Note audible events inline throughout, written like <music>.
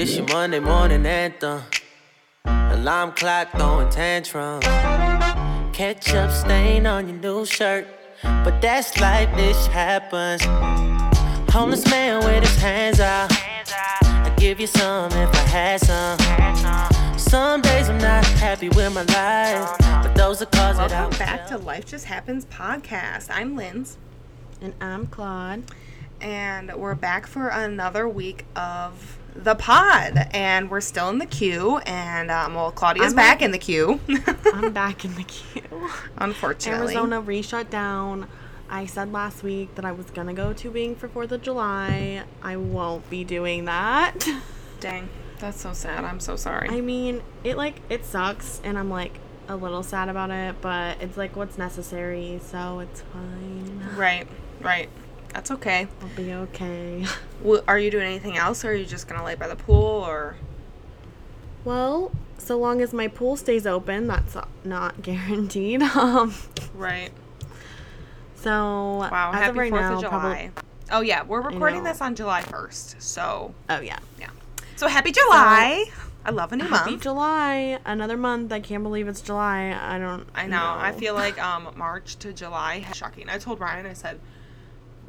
This your Monday morning anthem. Alarm clock throwing tantrums. Ketchup stain on your new shirt. But that's life, this happens. Homeless man with his hands out. I give you some if I had some. Some days I'm not happy with my life. But those are cause that I Welcome back to Life Just Happens podcast. I'm Linz, And I'm Claude. And we're back for another week of the pod. And we're still in the queue, and um, well, Claudia's I'm back like- in the queue. <laughs> I'm back in the queue. Unfortunately, Arizona re-shut down. I said last week that I was gonna go tubing for Fourth of July. I won't be doing that. <laughs> Dang, that's so sad. I'm so sorry. I mean, it like it sucks, and I'm like a little sad about it, but it's like what's necessary, so it's fine. right, right. That's okay. I'll be okay. <laughs> W- are you doing anything else, or are you just gonna lay by the pool, or? Well, so long as my pool stays open, that's not <laughs> guaranteed. Um, Right. so Wow. happy right Fourth now, of July. probably. Oh yeah, we're recording this on July 1st, so Oh yeah. yeah. So happy July. I love a new month. Happy month. July, another month. I can't believe it's July. I don't. I know. I feel like <laughs> um March to July shocking. I told Ryan, I said,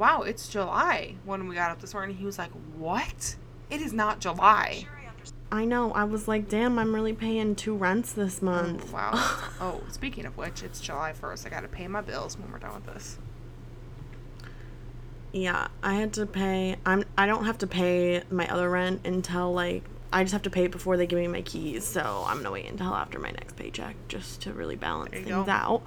"Wow, it's July." When we got up this morning, he was like, "What? It is not July." I know. I was like, damn, I'm really paying two rents this oh, month. Wow. <laughs> oh, speaking of which, it's July 1st. I got to pay my bills when we're done with this. Yeah, I had to pay. I'm. I don't have to pay my other rent until like. I just have to pay it before they give me my keys. So I'm gonna wait until after my next paycheck just to really balance things go. out.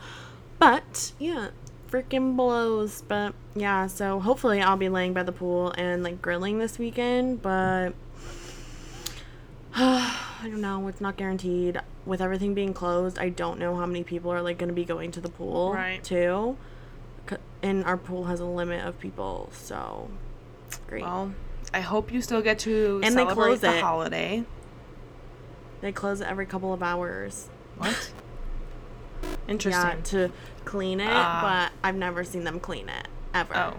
But yeah, freaking blows. But yeah, so hopefully I'll be laying by the pool and like grilling this weekend. But <sighs> I don't know. It's not guaranteed. With everything being closed, I don't know how many people are like going to be going to the pool. Right. Too. And our pool has a limit of people, so great. Well, I hope you still get to And they celebrate close the it. holiday. they close it every couple of hours. What? Interesting. <laughs> Yeah, to clean it, Ah. but I've never seen them clean it ever. Oh,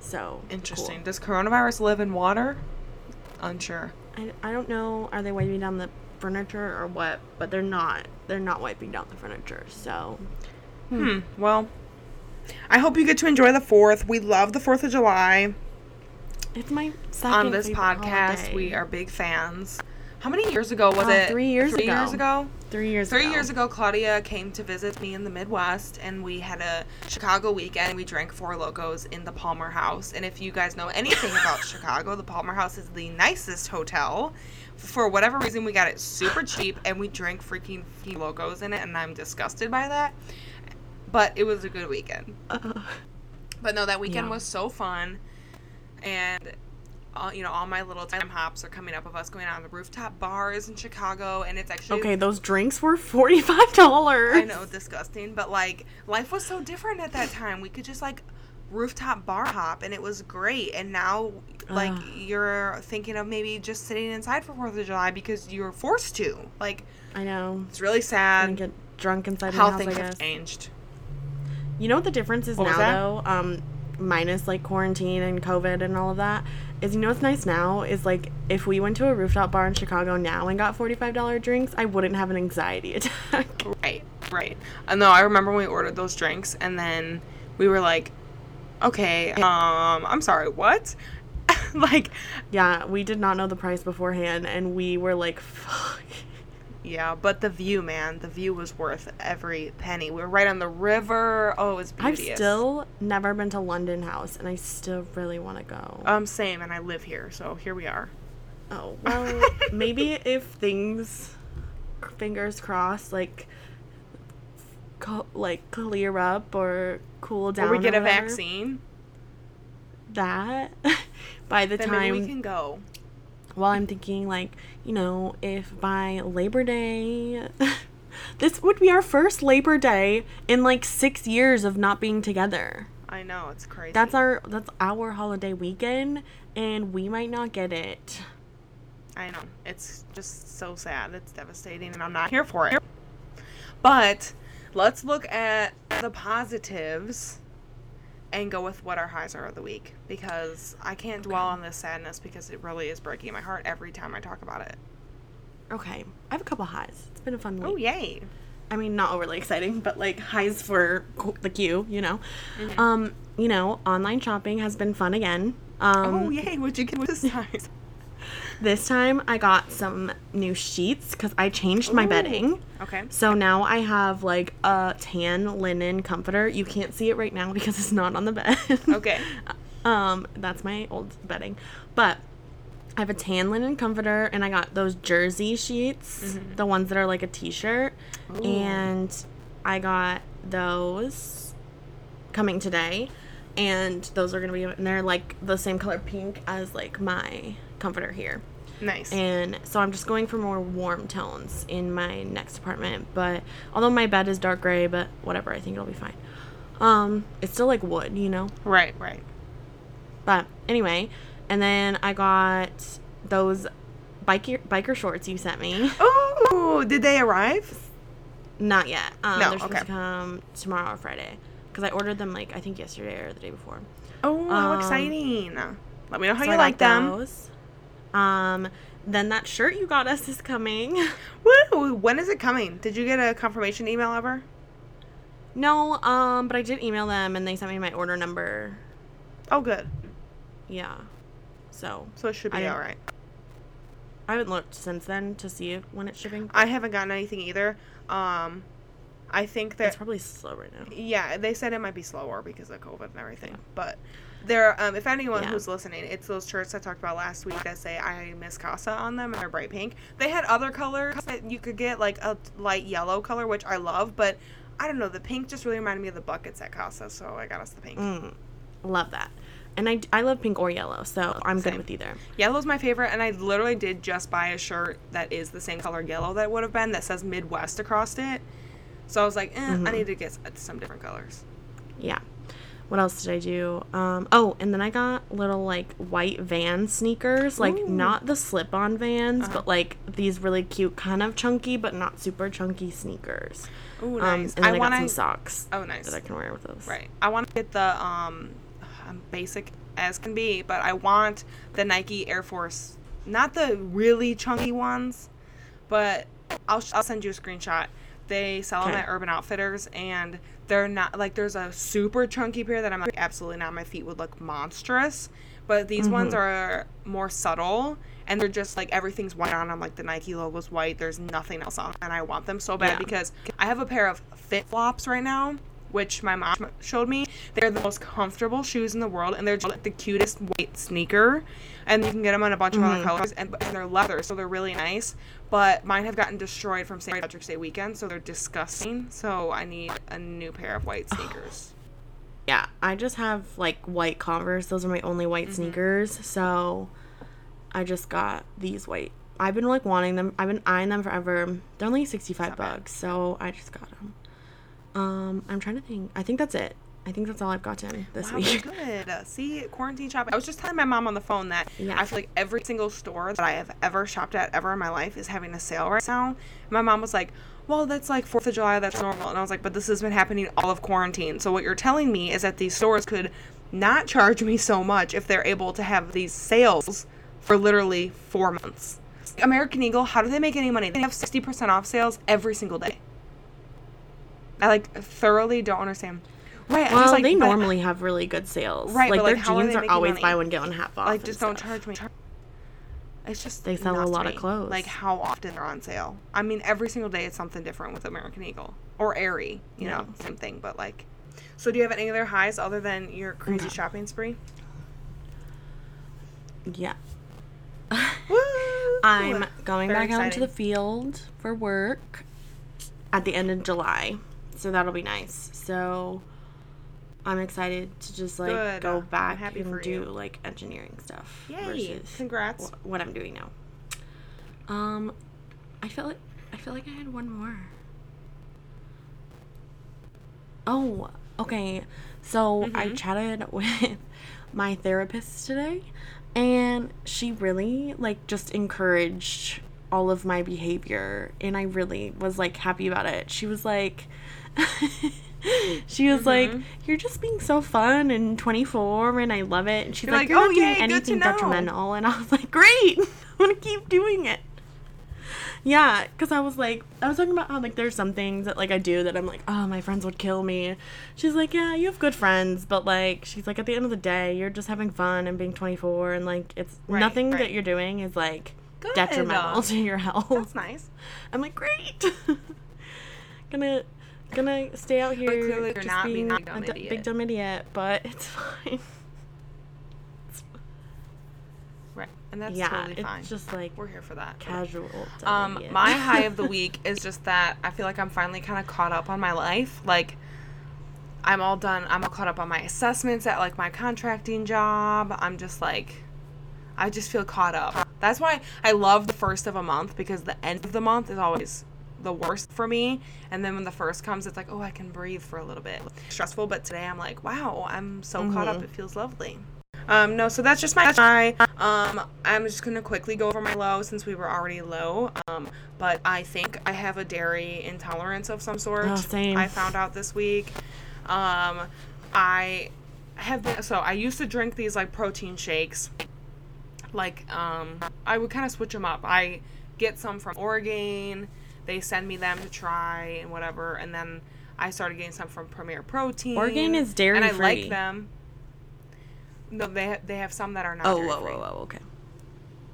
so interesting. cool. Does coronavirus live in water? Unsure. I, I don't know. Are they wiping down the furniture or what? But they're not. They're not wiping down the furniture. So Hmm. Well, I hope you get to enjoy the 4th. We love the 4th of July. it's my second On this podcast, holiday. we are big fans. How many years ago was Uh, it? three years three ago. years ago? Three years Three ago. years ago, Claudia came to visit me in the Midwest, and we had a Chicago weekend. We drank Four Locos in the Palmer House. And if you guys know anything about <laughs> Chicago, the Palmer House is the nicest hotel. For whatever reason, we got it super cheap, and we drank freaking Four Locos in it, and I'm disgusted by that. But it was a good weekend. Uh, <laughs> But no, that weekend Yeah. was so fun, and all, you know, all my little time hops are coming up of us going out on the rooftop bars in Chicago, and it's actually okay, those drinks were forty five <laughs> dollars. I know, disgusting, but like life was so different at that time. We could just like rooftop bar hop, and it was great. And now, like, Ugh. you're thinking of maybe just sitting inside for Fourth of July because you're forced to. Like, I know. it's really And sad get drunk inside how my house. things I have changed. You know what the difference is What now though? Um, minus like quarantine and COVID and all of that. Is you know what's nice now is like if we went to a rooftop bar in Chicago now and got forty five dollar drinks, I wouldn't have an anxiety <laughs> attack. Right, right. And no, I remember when we ordered those drinks, and then we were like, okay, um, I'm sorry, what? <laughs> like, yeah, we did not know the price beforehand, and we were like, fuck. Yeah, but the view, man, the view was worth every penny. We were right on the river. Oh, it was I've still never been to London House, and I still really want to go. Um, same, and I live here, so here we are. oh well, <laughs> maybe if things, fingers crossed, like. Co- like clear up or cool down. Or we get a whatever. vaccine, that <laughs> by the then time maybe we can go. well i'm thinking like you know if by labor day <laughs> this would be our first labor day in like six years of not being together I know it's crazy. that's our that's our holiday weekend and we might not get it I know. It's just so sad. It's devastating, and I'm not here for it. But let's look at the positives and go with what our highs are of the week because I can't dwell on this sadness because it really is breaking my heart every time I talk about it. Okay, I have a couple highs. It's been a fun week. Oh yay! I mean, not overly exciting, but like highs for the queue, you know. Mm-hmm. Um, you know, online shopping has been fun again. Um, oh yay! What'd you get this size? This time I got some new sheets because I changed my Ooh. bedding. Okay. So now I have like a tan linen comforter. You can't see it right now because it's not on the bed. <laughs> Okay. um, that's my old bedding. But I have a tan linen comforter and I got those jersey sheets, the ones that are like a t-shirt. And I got those coming today. And those are gonna be and they're like the same color pink as like my comforter here. Nice. And so I'm just going for more warm tones in my next apartment. But although my bed is dark gray, but whatever, I think it'll be fine. Um, it's still like wood, you know. right. Right. But anyway, and then I got those biker biker shorts you sent me. <laughs> Oh, did they arrive? Not yet. Um, No, they're supposed okay. to come tomorrow or Friday because I ordered them like I think yesterday or the day before. Oh, how Um, exciting! Let me know how So you I like them. those. Um, then that shirt you got us is coming. <laughs> Woo! When is it coming? Did you get a confirmation email ever? no, um, but I did email them and they sent me my order number. Oh, good. Yeah. So So it should be I- all right. I haven't looked since then to see when it's shipping. I haven't gotten anything either. Um, I think that It's probably slow right now. yeah, they said it might be slower because of COVID and everything. But there, um, if anyone Yeah. who's listening, it's those shirts I talked about last week that say "I miss Casa" on them and they're bright pink. They had other colors that you could get, like a light yellow color, which I love, but I don't know. The pink just really reminded me of the buckets at Casa, so I got us the pink. Mm, love that. And I, I love pink or yellow, so I'm Same. good with either. Yellow's my favorite, and I literally did just buy a shirt that is the same color yellow that would have been that says Midwest across it. So I was like, eh, Mm-hmm. I need to get some different colors. Yeah. What else did I do? Um, oh, and then I got little like white van sneakers, like Ooh. not the slip-on vans, Uh-huh. but like these really cute, kind of chunky, but not super chunky sneakers. Um, nice. and then I, wanna, got some socks Oh, nice. that I can wear with those. Right. I want to get the um, um, basic as can be, but I want the Nike Air Force, not the really chunky ones, but I'll I'll send you a screenshot. They sell them Okay. at Urban Outfitters, and they're not like there's a super chunky pair that I'm like absolutely not. My feet would look monstrous, but these ones mm-hmm. are more subtle. And they're just like everything's white on them, like the Nike logo's white. There's nothing else on, and I want them so bad Yeah. because I have a pair of Fit Flops right now, which my mom showed me. They're the most comfortable shoes in the world, and they're just like the cutest white sneaker. And you can get them in a bunch of other colors, and, and they're leather, so they're really nice. But mine have gotten destroyed from St. Patrick's Day weekend, so they're disgusting. So I need a new pair of white <sighs> sneakers. Yeah, I just have like white Converse. Those are my only white Mm-hmm. sneakers. So I just got these white. I've been like wanting them. I've been eyeing them forever. They're only 65 bucks, so I just got them. Um, I'm trying to think. I think that's it. I think that's all I've gotten this week. Wow, <laughs> week. good. See, quarantine shopping. I was just telling my mom on the phone that Yeah. I feel like every single store that I have ever shopped at ever in my life is having a sale right now. My mom was like, well, that's like 4th of July, that's normal. And I was like, but this has been happening all of quarantine. So what you're telling me is that these stores could not charge me so much if they're able to have these sales for literally four months. American Eagle, how do they make any money? They have 60% off sales every single day. I like thoroughly don't understand. Right, Well, like, they normally have really good sales. Right, like their like, are jeans they are always money? buy one get one half off. like just don't stuff. charge me. It's just They sell a lot of clothes. Like how often they're on sale. I mean, every single day it's something different with American Eagle or Aerie. You know, same thing. But like, so do you have any other highs other than your crazy shopping spree? Yeah. Woo! <laughs> I'm going Very back out into the field for work at the end of July. So that'll be nice. So I'm excited to just like Good. go back and do you. like engineering stuff Yay! versus Congrats. wh- what I'm doing now. Um I feel like I feel like I had one more. Oh, okay. So I Mm-hmm. chatted <laughs> with my therapist today and she really like just encouraged all of my behavior and I really was like happy about it. She was like <laughs> she was like, Mhm. "You're just being so fun and 24, and I love it." And she's You're like, like, "You're "Oh, not doing yay, good to anything know." detrimental," and I was like, "Great, <laughs> I'm gonna keep doing it." Yeah, because I was like, I was talking about how like there's some things that like I do that I'm like, oh, my friends would kill me. She's like, yeah, you have good friends, but like, she's like, at the end of the day, you're just having fun and being 24, and like, it's Right, nothing right. that you're doing is like Good. detrimental to your health. That's nice. <laughs> I'm like, great. gonna gonna stay out here clearly just not being being a dumb a d- big dumb idiot, but <laughs> it's fine. Right. And that's yeah, totally fine. it's just like We're here for that. casual. Um, idiot. my <laughs> high of the week is just that I feel like I'm finally kind of caught up on my life. Like, I'm all done. I'm all caught up on my assessments at like my contracting job. I'm just like, I just feel caught up. That's why I love the first of a month because the end of the month is always the worst for me. And then when the first comes, it's like, oh, I can breathe for a little bit. Stressful, but today I'm like, wow, I'm so caught up. Mhm. It feels lovely. Um, no, so that's just my high. Um, I'm just gonna quickly go over my low since we were already low. Um, but I think I have a dairy intolerance of some sort. Oh, same. I found out this week. Um, I have been so I used to drink these like protein shakes. Like um, I would kind of switch them up. I get some from Orgain. They send me them to try and whatever, and then I started getting some from Premier Protein. Orgain is dairy and I dairy-free. like them. No, they ha- they have some that are not. Oh, whoa, free. whoa, whoa, okay.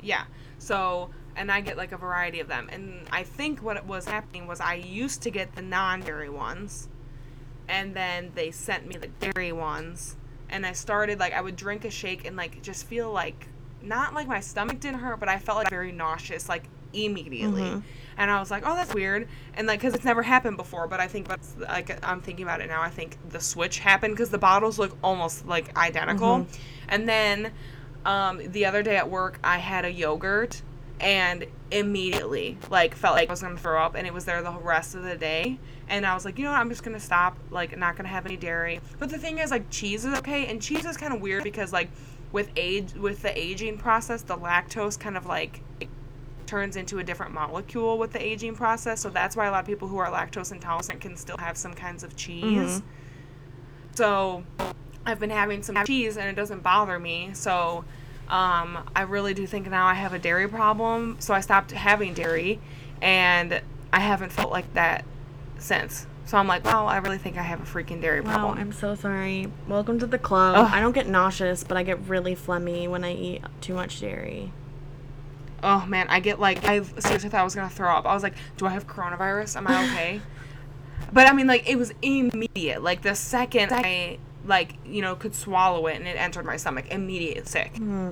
Yeah. So, and I get like a variety of them. And I think what was happening was I used to get the non dairy ones, and then they sent me the dairy ones. And I started like, I would drink a shake and like just feel like, not like my stomach didn't hurt, but I felt like very nauseous, like immediately. Mhm. And I was like, oh, that's weird. And like, because it's never happened before, but I think that's like, I'm thinking about it now. I think the switch happened because the bottles look almost like identical. Mhm. And then um, the other day at work, I had a yogurt and immediately like felt like I was gonna throw up, and it was there the rest of the day. And I was like, you know what, I'm just gonna stop, like, not gonna have any dairy. But the thing is, like, cheese is okay, and cheese is kind of weird because like with age with the aging process, the lactose kind of like turns into a different molecule with the aging process. So that's why a lot of people who are lactose intolerant can still have some kinds of cheese. Mhm. So I've been having some cheese and it doesn't bother me. So um, I really do think now I have a dairy problem. So I stopped having dairy and I haven't felt like that since. So I'm like, wow, I really think I have a freaking dairy problem. Wow. I'm so sorry. Welcome to the club. Ugh. I don't get nauseous, but I get really phlegmy when I eat too much dairy. Oh man, I get like I seriously thought I was gonna throw up. I was like, do I have coronavirus? Am I <laughs> okay? but I mean, like it was immediate. Like the second I like you know could swallow it and it entered my stomach, immediate sick. Hmm.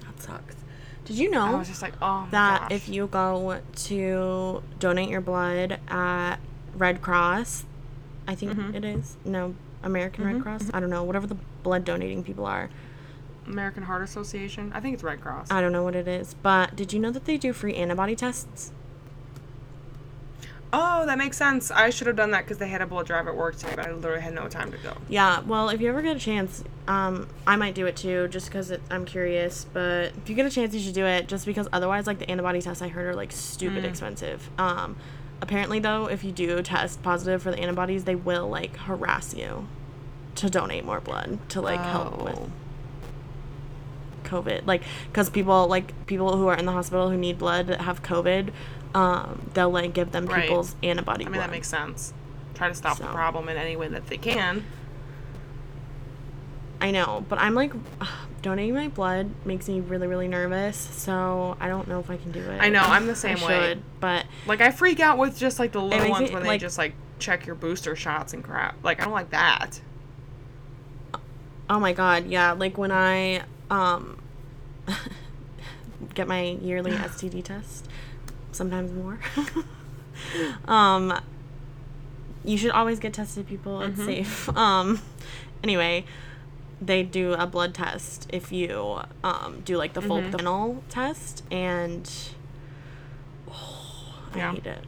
That sucks. Did you know? I was just like, oh my that gosh. if you go to donate your blood at Red Cross, I think Mhm. it is. No, American Mhm, Red Cross. I don't know. Whatever the blood donating people are. American Heart Association, I think it's Red Cross. I don't know what it is. But did you know that they do free antibody tests? oh, that makes sense. I should have done that because they had a blood drive at work today, but I literally had no time to go. Yeah, well, if you ever get a chance, um, I might do it too, just because I'm curious. But if you get a chance, you should do it, just because otherwise, like the antibody tests I heard are like stupid Mm. expensive. Um, apparently, though, if you do test positive for the antibodies, they will like harass you to donate more blood to like help with Oh. COVID. Like, because people like people who are in the hospital who need blood that have COVID, um, they'll like give them Right. people's antibody. I mean, blood. that makes sense. Try to stop the problem in any way that they can. I know, but I'm like, <sighs> donating my blood makes me really, really nervous. So I don't know if I can do it. I know, I'm the <sighs> I same way. should, but Like, I freak out with just like the little ones me, when they just like check your booster shots and crap. Like, I don't like that. oh my god, yeah, like when I um <laughs> get my yearly <sighs> STD test, sometimes more. <laughs> <laughs> um, you should always get tested, people. It's Mhm. safe. Um, anyway. They do a blood test if you um, do like the full Mhm. panel test, and <sighs> oh, I Yeah. hate it.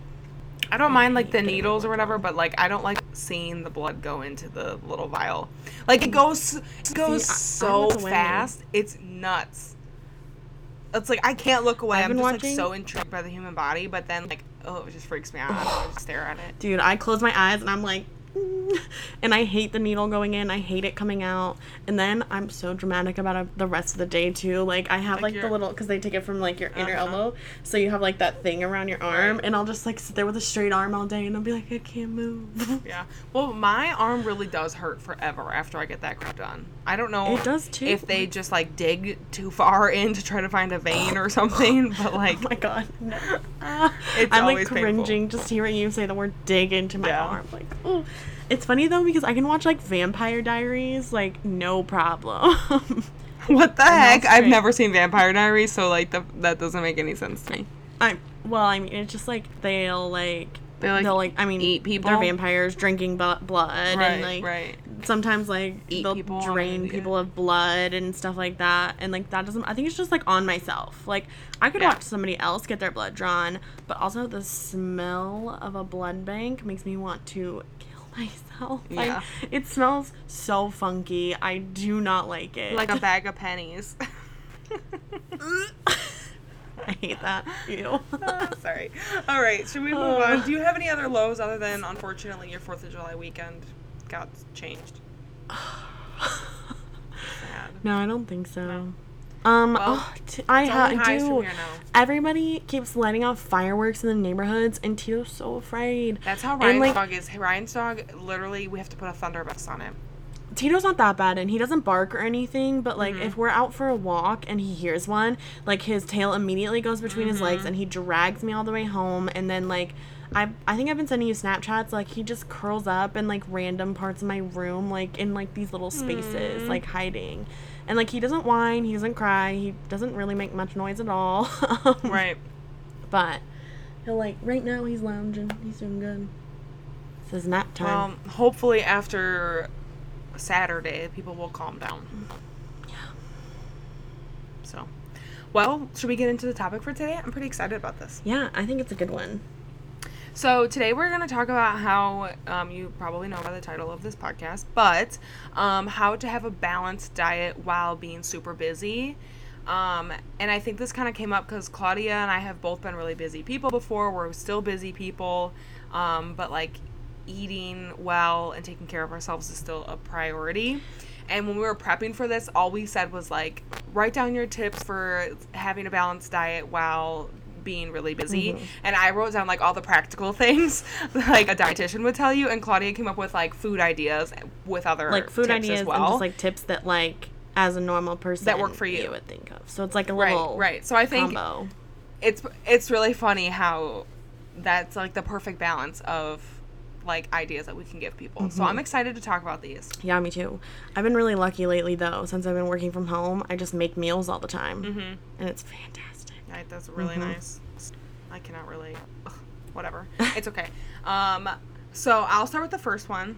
I don't mind like the needles or whatever, but like I don't like seeing the blood go into the little vial. Like it goes, it goes I- I so fast. It's nuts. It's like I can't look away. I've I'm just watching- like so intrigued by the human body, but then like oh, it just freaks me out. I <sighs> just stare at it. Dude, I close my eyes and I'm like, <laughs> and I hate the needle going in. I hate it coming out. And then I'm so dramatic about it the rest of the day too. Like I have Like like, the little because they take it from like your inner Uh-huh. elbow, so you have like that thing around your arm, Right. and I'll just like sit there with a straight arm all day, and I'll be like, I can't move. <laughs> Yeah. Well, my arm really does hurt forever after I get that crap done. I don't know. It does, too. If they just like dig too far <laughs> in to try to find a vein or something, but like, Oh my god. No. It's I'm like always painful. cringing just hearing you say the word dig into my Yeah. arm. Like, oh. It's funny though because I can watch like Vampire Diaries like no problem. <laughs> what the heck? I've never seen Vampire Diaries, so like the, that doesn't make any sense to me. I well, I mean, it's just like they'll like They, like, they'll like I mean eat people? They're vampires drinking bu- blood Right, and like right. sometimes like Eat they'll people, drain people of blood and stuff like that and like that doesn't i think it's just like on myself like i could Yeah. watch somebody else get their blood drawn but also the smell of a blood bank makes me want to myself Yeah. it smells so funky i do not like it Like a <laughs> bag of pennies. <laughs> i hate that ew <laughs> Sorry. All right, should we move Uh. on? Do you have any other lows other than unfortunately your Fourth of July weekend got changed? <sighs> Sad. no i don't think so um Well, oh, t- i It's have only highs from do everybody keeps letting off fireworks in the neighborhoods and tito's so afraid That's how Ryan's like- dog is. Ryan's dog, literally, we have to put a thunder vest on it. Tito's not that bad and he doesn't bark or anything, but like Mm-hmm. if we're out for a walk and he hears one, like his tail immediately goes between his legs Mm-hmm. and he drags me all the way home and then like I I think I've been sending you Snapchats like he just curls up in like random parts of my room like in like these little spaces Mm. like hiding. And like he doesn't whine, he doesn't cry, he doesn't really make much noise at all. <laughs> Um, Right. But he'll like right now he's lounging. He's doing good. This is nap time. Well, hopefully after Saturday, people will calm down. yeah. So, well, should we get into the topic for today? I'm pretty excited about this. Yeah, I think it's a good one. So today we're going to talk about how um, you probably know by the title of this podcast, but um, how to have a balanced diet while being super busy. Um, and I think this kind of came up because Claudia and I have both been really busy people before. We're still busy people, um, but like eating well and taking care of ourselves is still a priority. And when we were prepping for this, all we said was like, write down your tips for having a balanced diet while being really busy. Mm-hmm. And I wrote down like all the practical <laughs> things like a dietitian would tell you. And Claudia came up with like food ideas with other like food ideas as well. and just like tips that like as a normal person That work for you. would think of. So it's like a little right. right. So I think combo. it's it's really funny how that's like the perfect balance of like ideas that we can give people. So Mm-hmm. I'm excited to talk about these. Yeah, me too. I've been really lucky lately though. Since I've been working from home, I just make meals all the time, Mm-hmm. and it's fantastic. Right, that's really Mm-hmm. nice. I cannot relate. Ugh, whatever. <laughs> It's okay. Um, so I'll start with the first one.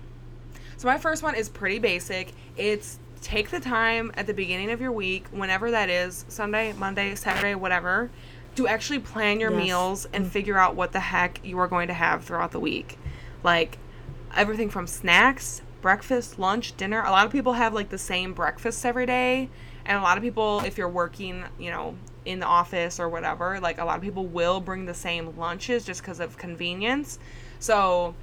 So my first one is pretty basic. It's take the time at the beginning of your week, whenever that is, Sunday, Monday, Saturday, whatever, to actually plan your Yes. meals and figure out what the heck you are going to have throughout the week. Like everything from snacks, breakfast, lunch, dinner. A lot of people have like the same breakfasts every day. And a lot of people, if you're working, you know, in the office or whatever, like a lot of people will bring the same lunches just because of convenience. So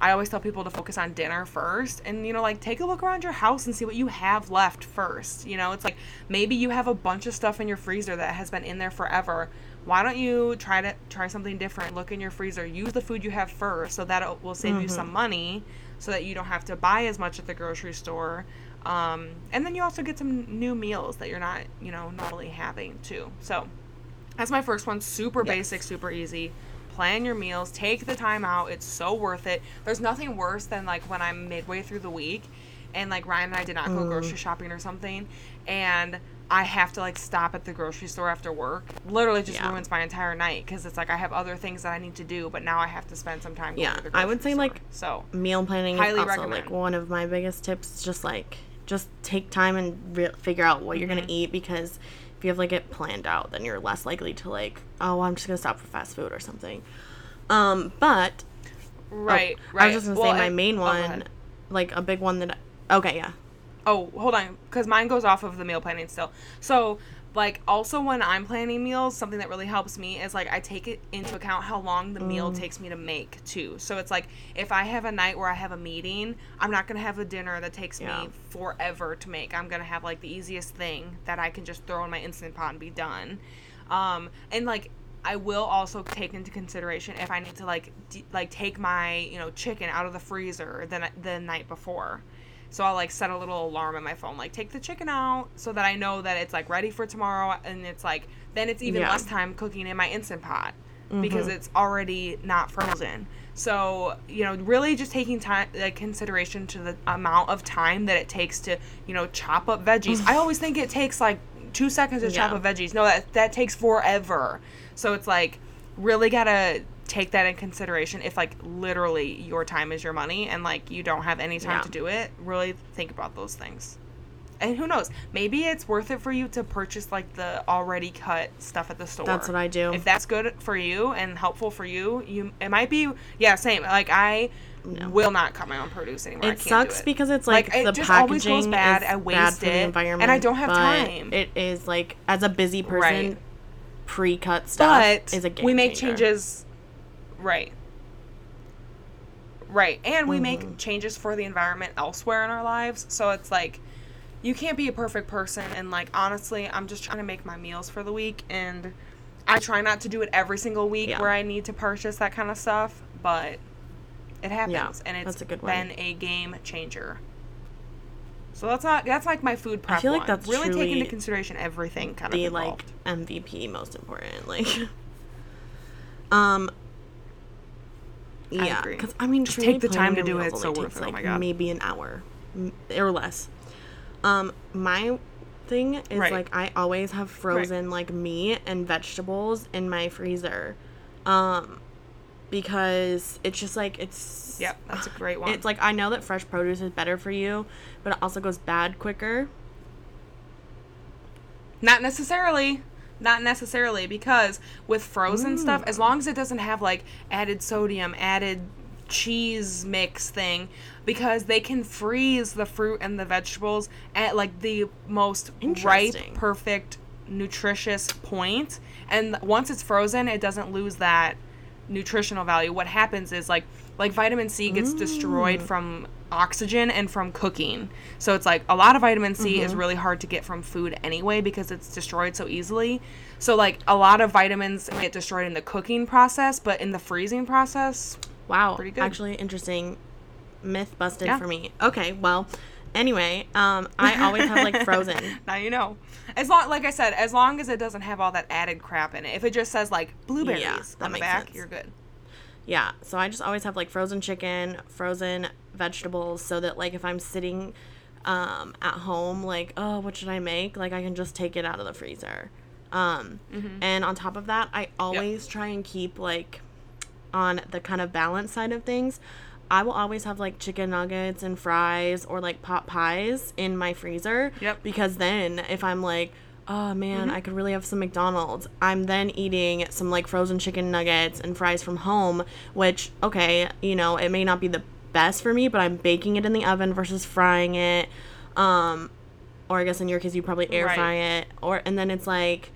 I always tell people to focus on dinner first and, you know, like take a look around your house and see what you have left first. You know, it's like maybe you have a bunch of stuff in your freezer that has been in there forever. Why don't you try to try something different? Look in your freezer, use the food you have first so that it will save you some mm-hmm. money so that you don't have to buy as much at the grocery store. Um, and then you also get some new meals that you're not, you know, normally having too. So that's my first one. Super Yes. basic, super easy. Plan your meals. Take the time out. It's so worth it. There's nothing worse than like when I'm midway through the week and like Ryan and I did not go grocery shopping or something and I have to like stop at the grocery store after work. Literally just Yeah. ruins my entire night because it's like I have other things that I need to do, but now I have to spend some time going Yeah, to the I would say, store. like, so Meal planning Highly is also recommend. like one of my biggest tips. Just like just take time and re- figure out what you're Mm-hmm. gonna eat because if you have like it planned out, then you're less likely to like oh I'm just gonna stop for fast food or something. Um, but right, oh, right. I was just gonna Well, say my main one, like a big one that. I, okay, yeah. Oh, hold on, because mine goes off of the meal planning still. So like also when I'm planning meals, something that really helps me is like I take it into account how long the meal takes me to make too. So it's like if I have a night where I have a meeting, I'm not gonna have a dinner that takes Yeah. me forever to make. I'm gonna have like the easiest thing that I can just throw in my instant pot and be done. Um, and like I will also take into consideration if I need to like d- like take my you know chicken out of the freezer the the night before. So I'll like set a little alarm on my phone, like take the chicken out, so that I know that it's like ready for tomorrow, and it's like then it's even Yeah. less time cooking in my instant pot mm-hmm. because it's already not frozen. So you know, really just taking time like consideration to the amount of time that it takes to you know chop up veggies. Mm. I always think it takes like two seconds to chop up veggies. No, that that takes forever. So it's like really gotta take that in consideration if like literally your time is your money and like you don't have any time Yeah. to do it really think about those things and who knows maybe it's worth it for you to purchase like the already cut stuff at the store That's what I do. if that's good for you and helpful for you you it might be yeah same like i will not cut my own produce anymore It sucks it. because it's like, it the just always packaging goes bad is i bad waste for the it environment, and i don't have time It is like as a busy person, Right. pre-cut stuff but is a game we make changer. changes right right and we Mm-hmm. make changes for the environment elsewhere in our lives so it's like you can't be a perfect person and like honestly i'm just trying to make my meals for the week and i try not to do it every single week Yeah. where i need to purchase that kind of stuff but it happens and it's a been a game changer so that's not that's like my food prep I feel like one. that's really take into consideration everything kind the of like. MVP most important. Like, <laughs> um, yeah, because I mean, Just take the time to do it, it's so worth it. Oh Like my God. maybe an hour or less. Um, my thing is Right. like I always have frozen like meat and vegetables in my freezer, um, because it's just like it's Yep, that's a great one. It's like I know that fresh produce is better for you, but it also goes bad quicker. Not necessarily. Not necessarily because with frozen stuff, Mm. as long as it doesn't have like added sodium, added cheese mix thing, because they can freeze the fruit and the vegetables at like the most ripe, perfect, nutritious point. And once it's frozen, it doesn't lose that nutritional value. What happens is like like vitamin C gets destroyed from oxygen and from cooking. So it's like a lot of vitamin C is really hard to get from food anyway because it's destroyed so easily. So like a lot of vitamins get destroyed in the cooking process, but in the freezing process, Wow. Pretty good. Actually, interesting. Myth busted Yeah. for me. Okay, well, anyway, um, I always have like frozen. <laughs> now you know. As long like I said, as long as it doesn't have all that added crap in it. If it just says like blueberries that on the back, sense. you're good. Yeah, so I just always have like frozen chicken, frozen vegetables, so that like if I'm sitting um, at home, like oh, what should I make? Like I can just take it out of the freezer. Um, Mm-hmm. And on top of that, I always try and keep like on the kind of balance side of things. I will always have like chicken nuggets and fries or like pot pies in my freezer. Yep. Because then if I'm like, oh man, Mm-hmm. I could really have some McDonald's, I'm then eating some like frozen chicken nuggets and fries from home, which, okay, you know, it may not be the best for me, but I'm baking it in the oven versus frying it. Um, or I guess in your case, you probably air Right. fry it. Or, and then it's like,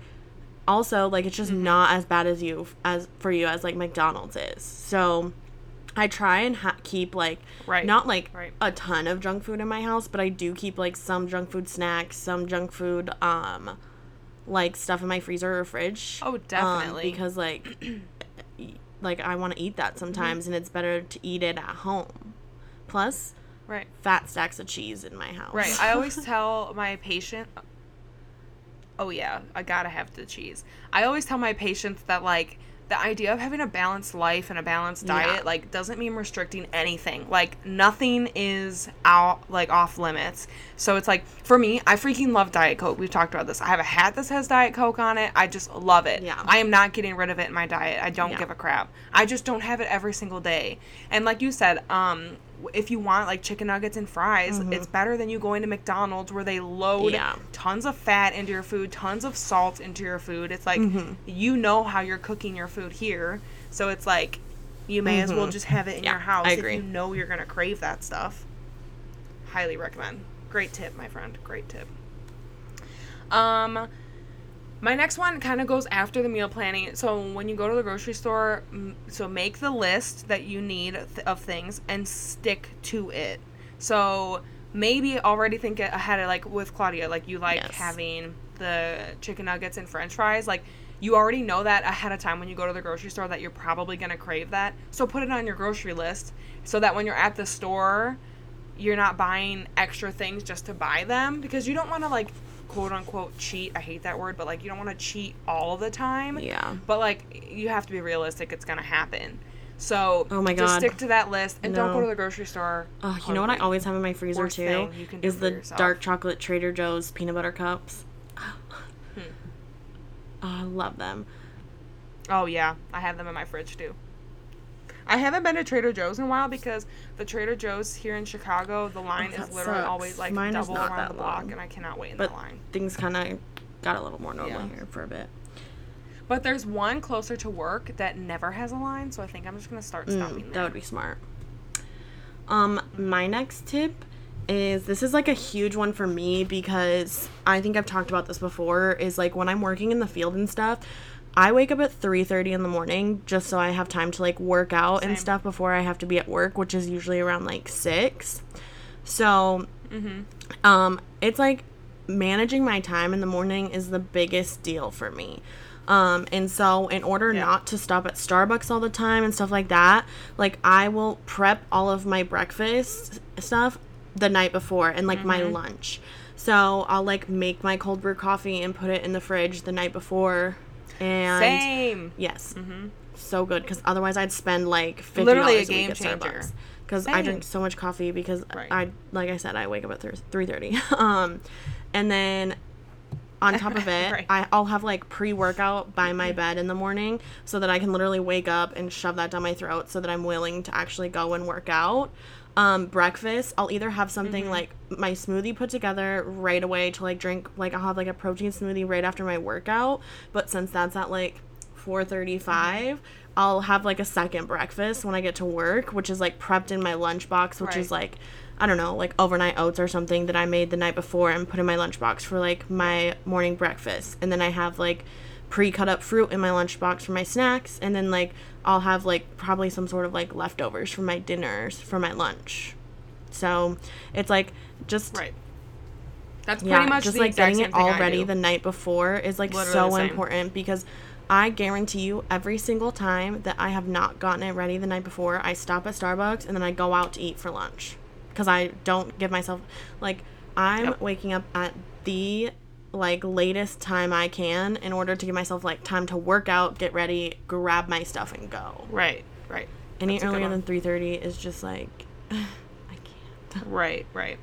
also like it's just Mm-hmm. not as bad as you as for you as like McDonald's is. So I try and ha- keep like Right. not like Right. a ton of junk food in my house, but I do keep like some junk food snacks, some junk food um like stuff in my freezer or fridge. Oh, um, definitely. because like <clears throat> like I want to eat that sometimes and it's better to eat it at home. Plus Right. fat stacks of cheese in my house. Right. I always <laughs> tell my patient Oh yeah, I gotta have the cheese. I always tell my patients that like the idea of having a balanced life and a balanced Yeah. diet like doesn't mean restricting anything. Like nothing is out like off limits. So it's like for me, I freaking love Diet Coke. We've talked about this. I have a hat that says Diet Coke on it. I just love it. Yeah. I am not getting rid of it in my diet. I don't Yeah. give a crap. I just don't have it every single day. And like you said, um if you want like chicken nuggets and fries, it's better than you going to McDonald's where they load Mm-hmm. Yeah. tons of fat into your food, tons of salt into your food. It's like Mm-hmm. you know how you're cooking your food here, so it's like you may as well just have it in Mm-hmm. Yeah, your house I if you know you're gonna crave that stuff. Highly recommend. Great tip, my friend. Great tip. Um, My next one kind of goes after the meal planning. So when you go to the grocery store, so make the list that you need of things and stick to it. So maybe already think ahead of like with Claudia, like you like Yes. having the chicken nuggets and french fries, like you already know that ahead of time when you go to the grocery store that you're probably going to crave that. So put it on your grocery list so that when you're at the store, you're not buying extra things just to buy them because you don't want to like quote unquote cheat. I hate that word, but like you don't want to cheat all the time. Yeah. But like you have to be realistic. It's gonna happen. So Oh my god, just stick to that list and don't go to the grocery store. Oh, you know what I always have in my freezer Worst too thing you can do is the yourself. dark chocolate Trader Joe's peanut butter cups. Hmm. <gasps> Oh, I love them. Oh yeah, I have them in my fridge too. I haven't been to Trader Joe's in a while because the Trader Joe's here in Chicago, the line that is literally sucks. always like Mine double around the block, long. and I cannot wait in But the line. things kind of got a little more normal Yeah. here for a bit. But there's one closer to work that never has a line, so I think I'm just gonna start stopping Mm, there. that would be smart. Um, my next tip is this is like a huge one for me because I think I've talked about this before. Is like when I'm working in the field and stuff, I wake up at three thirty in the morning just so I have time to like work out and stuff before I have to be at work, which is usually around like six. So, um, it's like managing my time in the morning is the biggest deal for me. Um, and so in order Yeah. not to stop at Starbucks all the time and stuff like that, like I will prep all of my breakfast stuff the night before and like my lunch. So I'll like make my cold brew coffee and put it in the fridge the night before. And Same. yes, Mhm. so good because otherwise I'd spend like fifty Literally a a game changer. Because I drink so much coffee because Right. I like I said I wake up at three thirty. <laughs> um, and then on top of <laughs> it, Right. I, I'll have like pre workout by my bed in the morning so that I can literally wake up and shove that down my throat so that I'm willing to actually go and work out. Um, breakfast, I'll either have something Mm-hmm. like my smoothie put together right away to like drink, like I'll have like a protein smoothie right after my workout. But since that's at like 4:35, I'll have like a second breakfast when I get to work, which is like prepped in my lunchbox, which is like I don't know, like overnight oats or something that I made the night before and put in my lunchbox for like my morning breakfast. And then I have like pre-cut up fruit in my lunchbox for my snacks and then like I'll have like probably some sort of like leftovers for my dinners for my lunch. So, it's like just Right. That's yeah, pretty much just the like getting it all ready the night before is like Literally so important because I guarantee you every single time that I have not gotten it ready the night before, I stop at Starbucks and then I go out to eat for lunch because I don't give myself like I'm Yep. waking up at the like latest time I can in order to give myself like time to work out, get ready, grab my stuff and go. Right. Right. Any That's earlier than 3:30 is just like <sighs> I can't. <laughs> Right, right.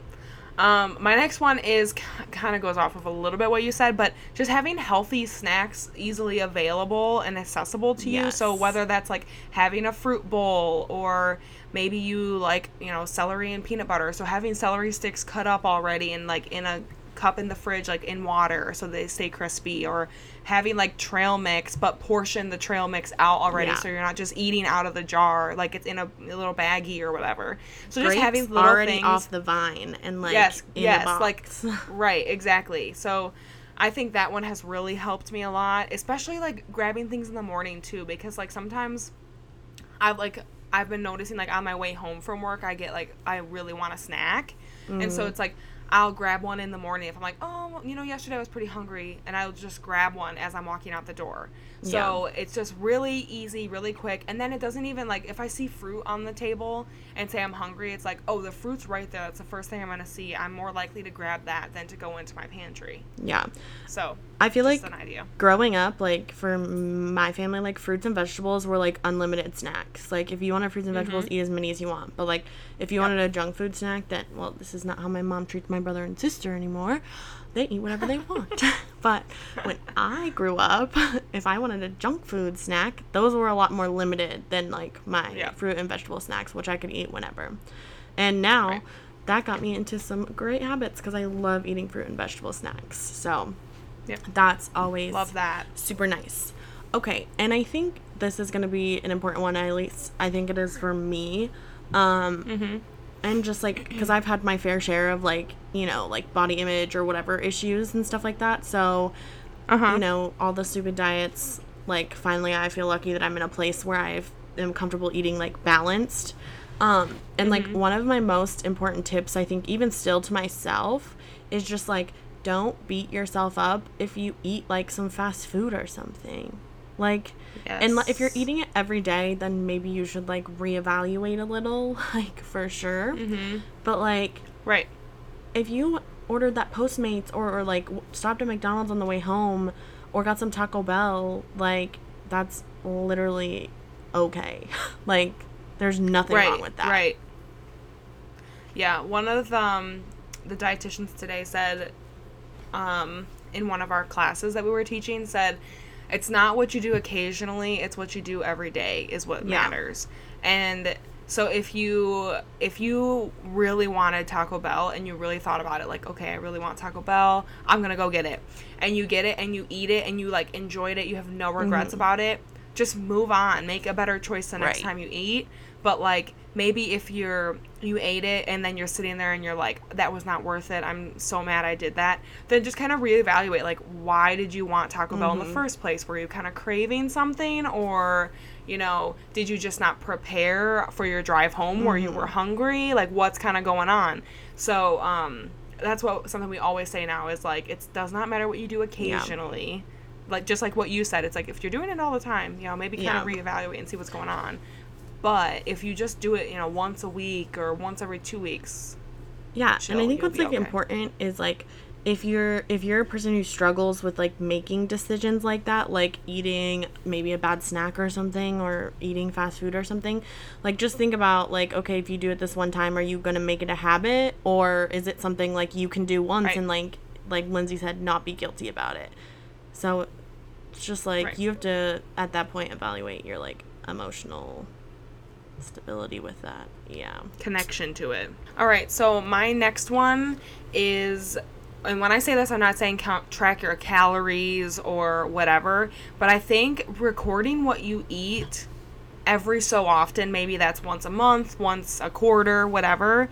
Um, my next one is kind of goes off of a little bit what you said, but just having healthy snacks easily available and accessible to you. So whether that's like having a fruit bowl or maybe you like, you know, celery and peanut butter. So having celery sticks cut up already and like in a cup in the fridge like in water so they stay crispy or having like trail mix but portion the trail mix out already Yeah. so you're not just eating out of the jar like it's in a, a little baggie or whatever so just Grapes having little already things off the vine and like yes yes like <laughs> right exactly so i think that one has really helped me a lot especially like grabbing things in the morning too because like sometimes I've like i've been noticing like on my way home from work i get like i really want a snack and Mm. so it's like I'll grab one in the morning if I'm like, oh, you know, yesterday I was pretty hungry, and I'll just grab one as I'm walking out the door. So it's just really easy, really quick, and then it doesn't even like if I see fruit on the table and say I'm hungry, it's like, oh, the fruit's right there. That's the first thing I'm gonna see. I'm more likely to grab that than to go into my pantry. yeah. So I feel like growing up, like for my family, like fruits and vegetables were like unlimited snacks. Like if you wanted fruits and vegetables, Mm-hmm. eat as many as you want. But like if you wanted a junk food snack, then well, this is not how my mom treats my brother and sister anymore. They eat whatever they want. <laughs> but when I grew up, if I wanted a junk food snack, those were a lot more limited than like my Yeah. fruit and vegetable snacks, which I could eat whenever. And now Right. that got me into some great habits because I love eating fruit and vegetable snacks. So Yep. that's always Love that. super nice. Okay, and I think this is going to be an important one. At least I think it is for me. Um, Mm-hmm. And just like because I've had my fair share of like you know like body image or whatever issues and stuff like that. So Uh-huh. you know, all the stupid diets. Like, finally, I feel lucky that I'm in a place where I am comfortable eating like balanced. Um, and like one of my most important tips, I think, even still to myself, is just like don't beat yourself up if you eat like some fast food or something. Like, and if you're eating it every day, then maybe you should like reevaluate a little, <laughs> like for sure. Mm-hmm. But like, Right. if you ordered that Postmates or, or like stopped at McDonald's on the way home or got some Taco Bell, like that's literally okay. <laughs> like there's nothing right. wrong with that. Right. Yeah, one of um, the dietitians today said, um, in one of our classes that we were teaching, said, "It's not what you do occasionally; it's what you do every day is what Yeah. matters." And so if you if you really wanted Taco Bell and you really thought about it, like, okay, I really want Taco Bell, I'm gonna go get it, and you get it and you eat it and you like enjoyed it, you have no regrets about it. Just move on, make a better choice the next Mm-hmm. Right. time you eat. But like maybe if you're you ate it and then you're sitting there and you're like that was not worth it. I'm so mad i did that. Then just kind of reevaluate like why did you want taco bell Mm-hmm. in the first place? Were you kind of craving something or you know did you just not prepare for your drive home where Mm-hmm. you were hungry? Like what's kind of going on? So um that's what something we always say now is like it does not matter what you do occasionally. Like just like what you said it's like if you're doing it all the time you know maybe kind of reevaluate and see what's going on but if you just do it, you know, once a week or once every two weeks, Yeah, chill, and I think what's like okay. important is like if you're if you're a person who struggles with like making decisions like that, like eating maybe a bad snack or something or eating fast food or something, like just think about like okay, if you do it this one time, are you going to make it a habit or is it something like you can do once Right. and like like Lindsay said not be guilty about it. So it's just like Right. you have to at that point evaluate your like emotional stability with that. Yeah. connection to it. All right, so my next one is and when I say this, I'm not saying count track your calories or whatever, but I think recording what you eat every so often, maybe that's once a month, once a quarter, whatever,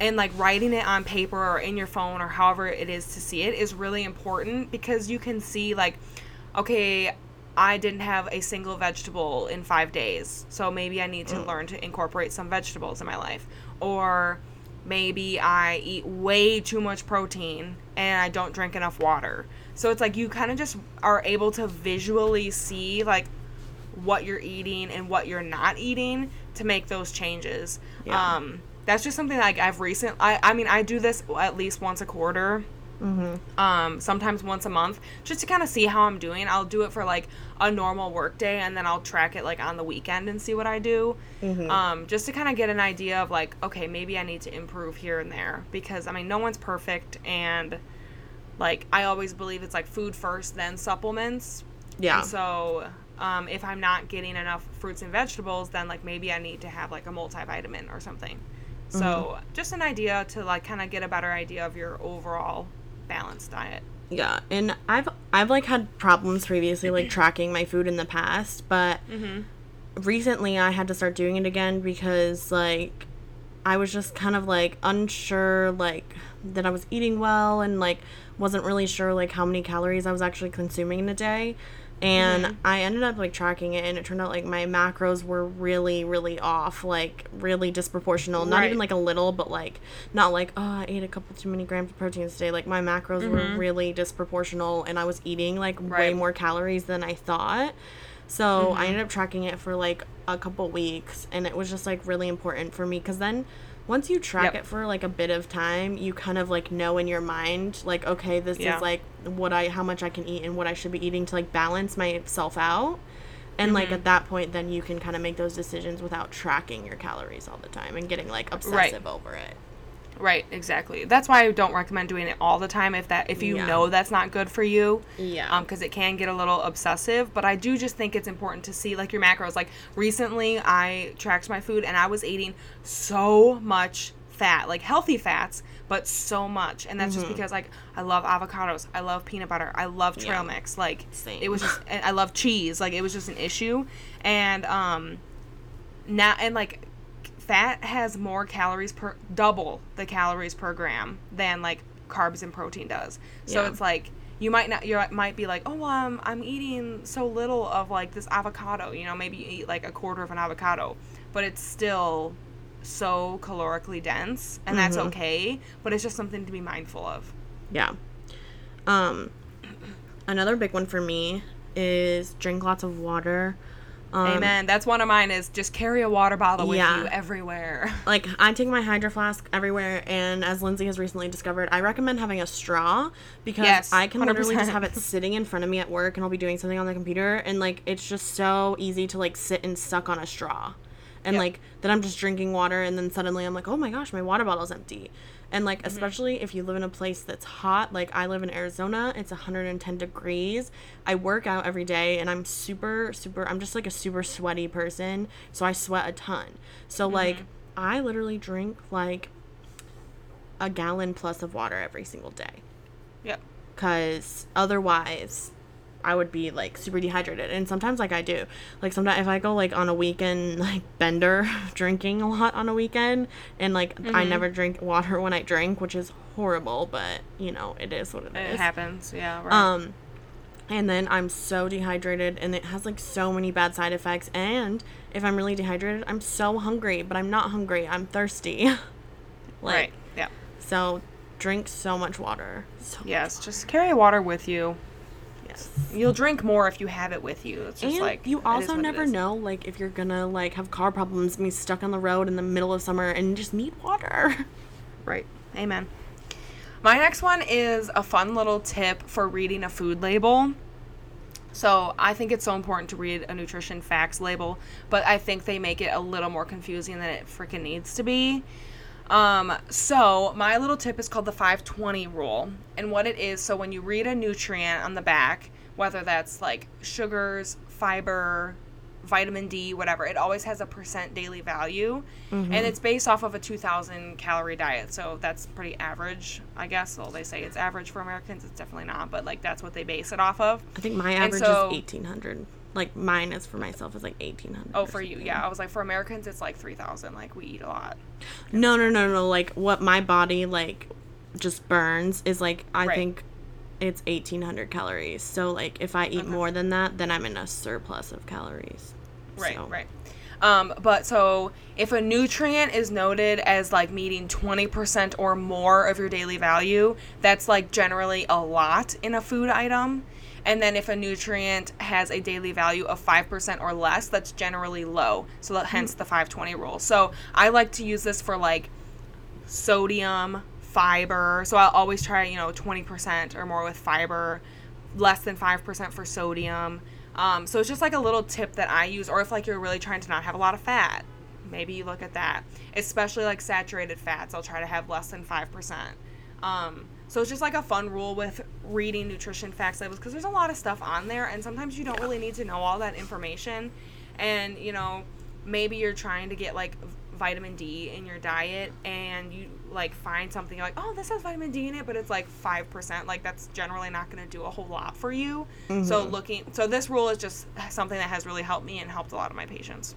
and like writing it on paper or in your phone or however it is to see it is really important because you can see like okay i didn't have a single vegetable in five days so maybe i need to learn to incorporate some vegetables in my life or maybe i eat way too much protein and i don't drink enough water so it's like you kind of just are able to visually see like what you're eating and what you're not eating to make those changes. Yeah. Um, that's just something like I've recent. I I mean I do this at least once a quarter. Um, sometimes once a month, just to kind of see how I'm doing. I'll do it for like a normal work day, and then I'll track it like on the weekend and see what I do. Um, just to kind of get an idea of like, okay, maybe I need to improve here and there because I mean, no one's perfect, and like I always believe it's like food first, then supplements. Yeah. And so um, if I'm not getting enough fruits and vegetables, then like maybe I need to have like a multivitamin or something. So Mm-hmm. just an idea to like kind of get a better idea of your overall balanced diet. Yeah, and I've I've like had problems previously like <clears throat> tracking my food in the past, but mm-hmm. recently I had to start doing it again because like I was just kind of like unsure like that I was eating well and like wasn't really sure like how many calories I was actually consuming in a day. And I ended up like tracking it and it turned out like my macros were really really off, like really disproportional. Not even like a little, but like not like oh, I ate a couple too many grams of protein today. Like my macros were mm-hmm. really disproportional and I was eating like way more calories than I thought. So I mm-hmm. ended up tracking it for like a couple weeks, and it was just like really important for me because then once you track Yep. it for like a bit of time, you kind of like know in your mind like okay, this Yeah. is like what I how much I can eat and what I should be eating to like balance myself out. And like mm-hmm. at that point, then you can kind of make those decisions without tracking your calories all the time and getting like obsessive over it. Right, exactly. That's why I don't recommend doing it all the time if that if you Yeah. know that's not good for you. Yeah. Um, because it can get a little obsessive. But I do just think it's important to see like your macros. Like recently, I tracked my food and I was eating so much fat, like healthy fats, but so much. And that's just because like I love avocados, I love peanut butter, I love trail Mm-hmm. Yeah. mix. Like Same. it was just, <laughs> I love cheese. Like it was just an issue. And um, now and like fat has more calories per double the calories per gram than like carbs and protein does. So Yeah. it's like you might not you might be like, "Oh, well, I'm eating so little of like this avocado." You know, maybe you eat like a quarter of an avocado, but it's still so calorically dense and that's Mhm. okay, but it's just something to be mindful of. Yeah. Um, another big one for me is drink lots of water. Um, Amen. That's one of mine is just carry a water bottle with Yeah. you everywhere. <laughs> Like I take my hydro flask everywhere, and as Lindsay has recently discovered, I recommend having a straw because Yes, I can literally just have it sitting in front of me at work, and I'll be doing something on the computer, and like it's just so easy to like sit and suck on a straw, and Yep. like then I'm just drinking water, and then suddenly I'm like, oh my gosh, my water bottle's empty. And like Mm-hmm. especially if you live in a place that's hot, like I live in Arizona, it's 110 degrees. I work out every day and I'm super super I'm just like a super sweaty person, so I sweat a ton. So Mm-hmm. like I literally drink like a gallon plus of water every single day Yep. cuz otherwise I would be like super dehydrated. And sometimes like I do. Like sometimes if I go like on a weekend <laughs> like bender <laughs> drinking a lot on a weekend and like Mm-hmm. I never drink water when I drink, which is horrible, but you know, it is what it It is. happens. Yeah, right. Um, and then I'm so dehydrated, and it has like so many bad side effects. And if I'm really dehydrated, I'm so hungry, but I'm not hungry. I'm thirsty. <laughs> like, right. Yeah. So drink so much water. So Yes, just carry water with you. You'll drink more if you have it with you. It's just And like you also never know, like if you're gonna like have car problems, and be stuck on the road in the middle of summer, and just need water. <laughs> Right. Amen. My next one is a fun little tip for reading a food label. So I think it's so important to read a nutrition facts label, but I think they make it a little more confusing than it freaking needs to be. Um, so my little tip is called the 520 rule. And what it is, so when you read a nutrient on the back, whether that's like sugars, fiber, vitamin D, whatever, it always has a percent daily value. And it's based off of a 2000 calorie diet. So that's pretty average, I guess. Well, they say it's average for Americans. It's definitely not, but like that's what they base it off of. I think my average so- is 1800. Like mine is for myself is like 1800. Oh, for you, yeah. I was like, for Americans, it's like 3000. Like we eat a lot. No, no, no, no. Like what my body like just burns is like I Right. think it's 1800 calories. So like if I eat Okay. more than that, then I'm in a surplus of calories. Right, So- right. Um, but so if a nutrient is noted as like meeting 20% or more of your daily value, that's like generally a lot in a food item. And then if a nutrient has a daily value of 5% or less, that's generally low. So that, hence the 520 rule. So I like to use this for like sodium, fiber. So I'll always try, you know, 20% or more with fiber, less than 5% for sodium. Um, so it's just like a little tip that I use, or if like you're really trying to not have a lot of fat, maybe you look at that. Especially like saturated fats, I'll try to have less than 5%. Um, so it's just like a fun rule with reading nutrition facts labels because there's a lot of stuff on there, and sometimes you don't really need to know all that information. And you know, maybe you're trying to get like vitamin D in your diet, and you like find something like, oh, this has vitamin D in it, but it's like five percent. Like that's generally not going to do a whole lot for you. So mm-hmm. looking, so this rule is just something that has really helped me and helped a lot of my patients.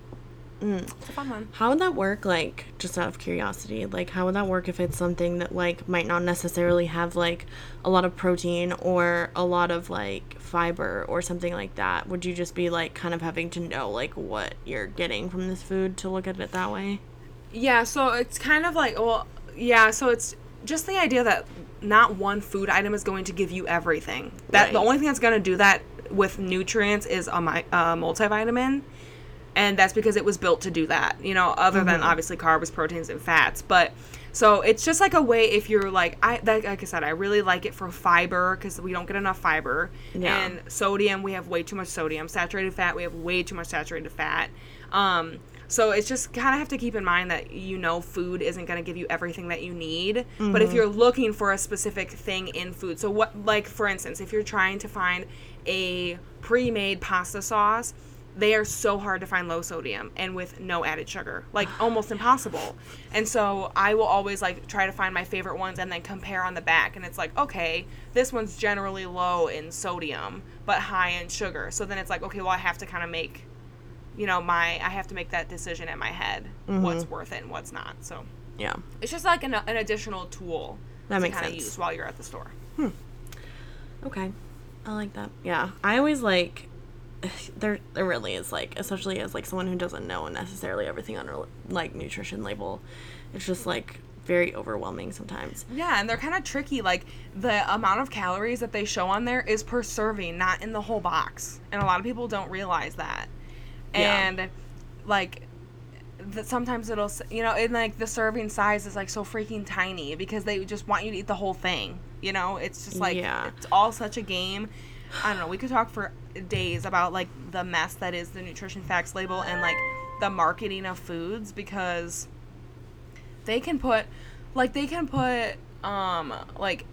Mm. It's a fun one. How would that work like just out of curiosity? Like how would that work if it's something that like might not necessarily have like a lot of protein or a lot of like fiber or something like that? Would you just be like kind of having to know like what you're getting from this food to look at it that way? Yeah, so it's kind of like, well, yeah, so it's just the idea that not one food item is going to give you everything. That the only thing that's going to do that with nutrients is a, a multivitamin, and that's because it was built to do that. You know, other than obviously carbs, proteins, and fats, but. So it's just like a way if you're like I that, like I said I really like it for fiber because we don't get enough fiber Yeah. and sodium we have way too much sodium saturated fat we have way too much saturated fat um, so it's just kind of have to keep in mind that you know food isn't going to give you everything that you need but if you're looking for a specific thing in food so what like for instance if you're trying to find a pre-made pasta sauce they are so hard to find low sodium and with no added sugar like <sighs> almost impossible and so i will always like try to find my favorite ones and then compare on the back and it's like okay this one's generally low in sodium but high in sugar so then it's like okay well i have to kind of make you know my i have to make that decision in my head mm-hmm. what's worth it and what's not so Yeah. it's just like an, an additional tool That to makes kind of sense. use while you're at the store hmm. Okay. I like that. Yeah. I always like <sighs> there there really is like especially as like someone who doesn't know necessarily everything on a like nutrition label. It's just like very overwhelming sometimes. Yeah, and they're kind of tricky. Like the amount of calories that they show on there is per serving, not in the whole box. And a lot of people don't realize that. Yeah. And like that sometimes it'll you know, and like the serving size is like so freaking tiny because they just want you to eat the whole thing. You know, it's just like Yeah. it's all such a game. I don't know. We could talk for days about like the mess that is the nutrition facts label and like the marketing of foods because they can put like they can put um like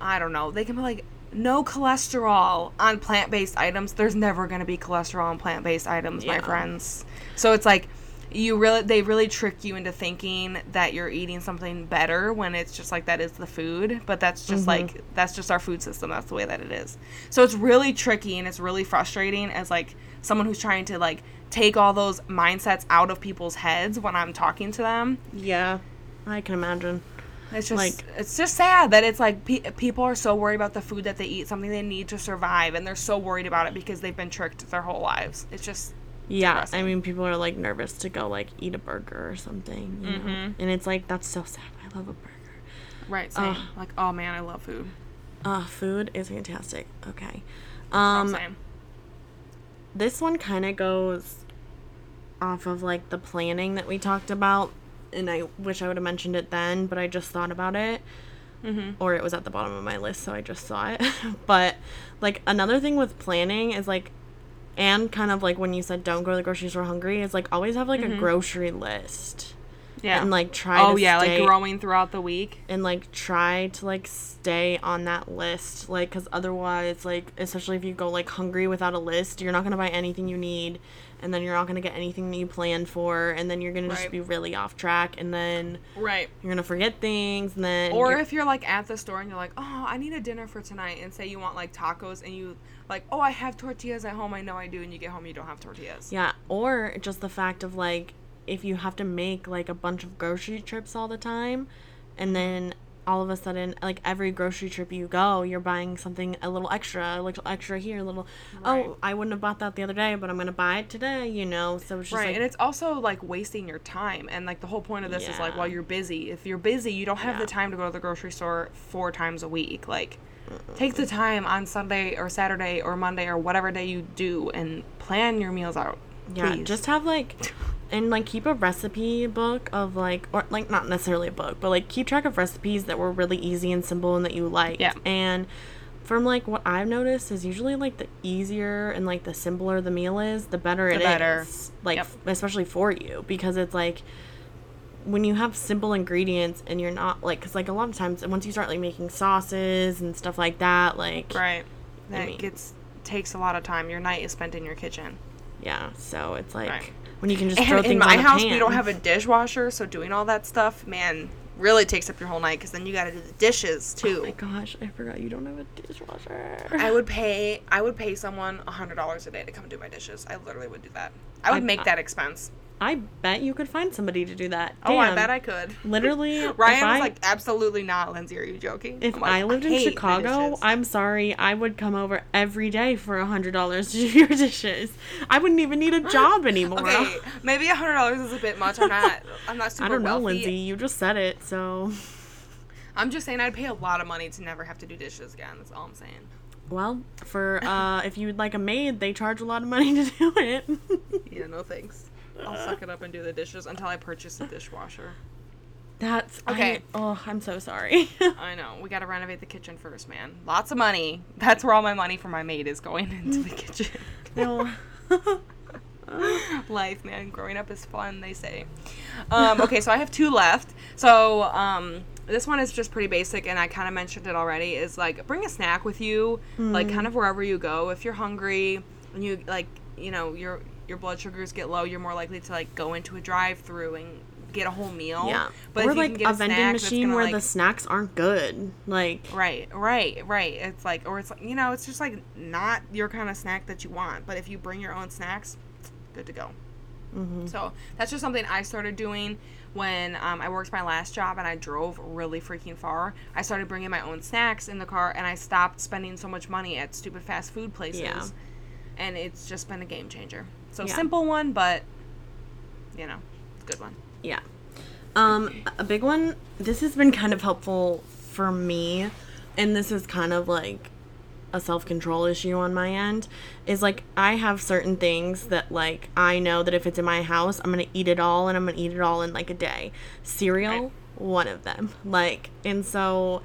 I don't know, they can put like no cholesterol on plant-based items. There's never going to be cholesterol on plant-based items, my friends. So it's like you really they really trick you into thinking that you're eating something better when it's just like that is the food, but that's just mm-hmm. like that's just our food system. That's the way that it is. So it's really tricky and it's really frustrating as like someone who's trying to like take all those mindsets out of people's heads when I'm talking to them. Yeah. I can imagine. It's just Like- it's just sad that it's like pe- people are so worried about the food that they eat, something they need to survive, and they're so worried about it because they've been tricked their whole lives. It's just Yeah, I mean, people are like nervous to go like eat a burger or something, you Mm-hmm. know? and it's like that's so sad. I love a burger. right. Same. Ugh. like oh man, I love food. Uh, food is fantastic. Okay, Um, um, this one kind of goes off of like the planning that we talked about, and I wish I would have mentioned it then, but I just thought about it. Mm-hmm. Or it was at the bottom of my list, so I just saw it. <laughs> but like another thing with planning is like, and kind of like when you said don't go to the grocery store hungry is like always have like a mm-hmm. grocery list yeah. and like try oh to yeah, stay, like growing throughout the week. and like try to like stay on that list like because otherwise like especially if you go like hungry without a list you're not going to buy anything you need and then you're not going to get anything that you planned for and then you're going to just be really off track and then Right. you're going to forget things and then Or you're- if you're like at the store and you're like, oh, I need a dinner for tonight, and say you want like tacos, and you like, oh, I have tortillas at home. I know I do, and you get home, you don't have tortillas. yeah or just the fact of like if you have to make like a bunch of grocery trips all the time and then all of a sudden like every grocery trip you go you're buying something a little extra a little extra here a little oh, Right. oh i wouldn't have bought that the other day but i'm gonna buy it today you know so it's just right like and it's also like wasting your time and like the whole point of this is like while you're busy if you're busy you don't have Yeah. the time to go to the grocery store four times a week like take the time on sunday or saturday or monday or whatever day you do and plan your meals out yeah please. just have like <laughs> and like keep a recipe book of like or like not necessarily a book but like keep track of recipes that were really easy and simple and that you like Yeah. and from like what i've noticed is usually like the easier and like the simpler the meal is the better it is. better. like Yep. especially for you because it's like when you have simple ingredients and you're not like because like a lot of times once you start like making sauces and stuff like that like right that mean- gets takes a lot of time your night is spent in your kitchen yeah so it's like Right. When you can just throw and in things my on a house we don't have a dishwasher so doing all that stuff man really takes up your whole night because then you got to do the dishes oh too Oh my gosh, I forgot you don't have a dishwasher. I would <laughs> pay I would pay someone a hundred dollars a day to come do my dishes. I literally would do that. I would I- make that expense. I bet you could find somebody to do that. Oh, I bet I could. Literally, <laughs> Ryan I, was like, absolutely not, Lindsay. Are you joking? if like, I lived in Chicago. I'm sorry, I would come over every day for a hundred dollars to do your dishes. I wouldn't even need a <laughs> job anymore. okay, maybe a hundred dollars is a bit much. I'm not. <laughs> I'm not super I don't know, wealthy. Lindsay. You just said it, so I'm just saying I'd pay a lot of money to never have to do dishes again. That's all I'm saying. well, for uh, if you would like a maid, they charge a lot of money to do it. Yeah, no thanks. I'll suck it up and do the dishes until I purchase a dishwasher. That's Okay. I, oh, I'm so sorry. <laughs> I know. We gotta renovate the kitchen first, man. Lots of money. That's where all my money for my maid is going <laughs> into the kitchen. no. <laughs> Life, man. Growing up is fun, they say. Um, okay, so I have two left. So um, this one is just pretty basic, and I kind of mentioned it already. Is like bring a snack with you, like kind of wherever you go. If you're hungry and you like, you know, your your blood sugars get low, you're more likely to like go into a drive-through and get a whole meal. Yeah. But or like can get a vending machine where like, the snacks aren't good. Like Right, right, right. It's like, or it's like, you know, it's just like not your kind of snack that you want. But if you bring your own snacks, good to go. So that's just something I started doing when um, I worked my last job and I drove really freaking far. I started bringing my own snacks in the car and I stopped spending so much money at stupid fast food places. Yeah. And it's just been a game changer. So Yeah. simple one, but you know, good one. Yeah. Um, a big one. This has been kind of helpful for me, and this is kind of like a self control issue on my end. Is like I have certain things that like I know that if it's in my house, I'm gonna eat it all, and I'm gonna eat it all in like a day. Cereal, Right. one of them. Like, and so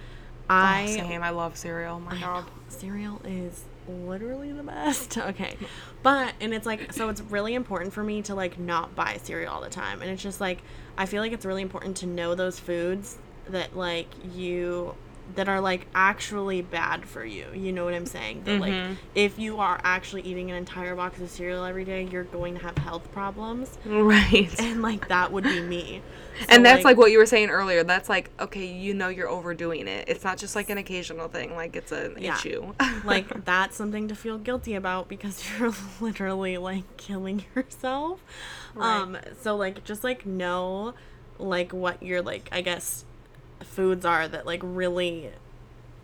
I I same. I love cereal. Oh my I god. know. Cereal is literally the best. <laughs> Okay. But and it's like so it's really important for me to like not buy cereal all the time. And it's just like I feel like it's really important to know those foods that like you that are like actually bad for you. You know what I'm saying? That like if you are actually eating an entire box of cereal every day, you're going to have health problems. Right. And like that would be me. <laughs> So, and that's like, what you were saying earlier. That's like, okay, you know you're overdoing it. It's not just like an occasional thing, like it's an Yeah. issue. <laughs> like that's something to feel guilty about because <laughs> you're literally like killing yourself. Um so like just like know like what you're like I guess foods are that like really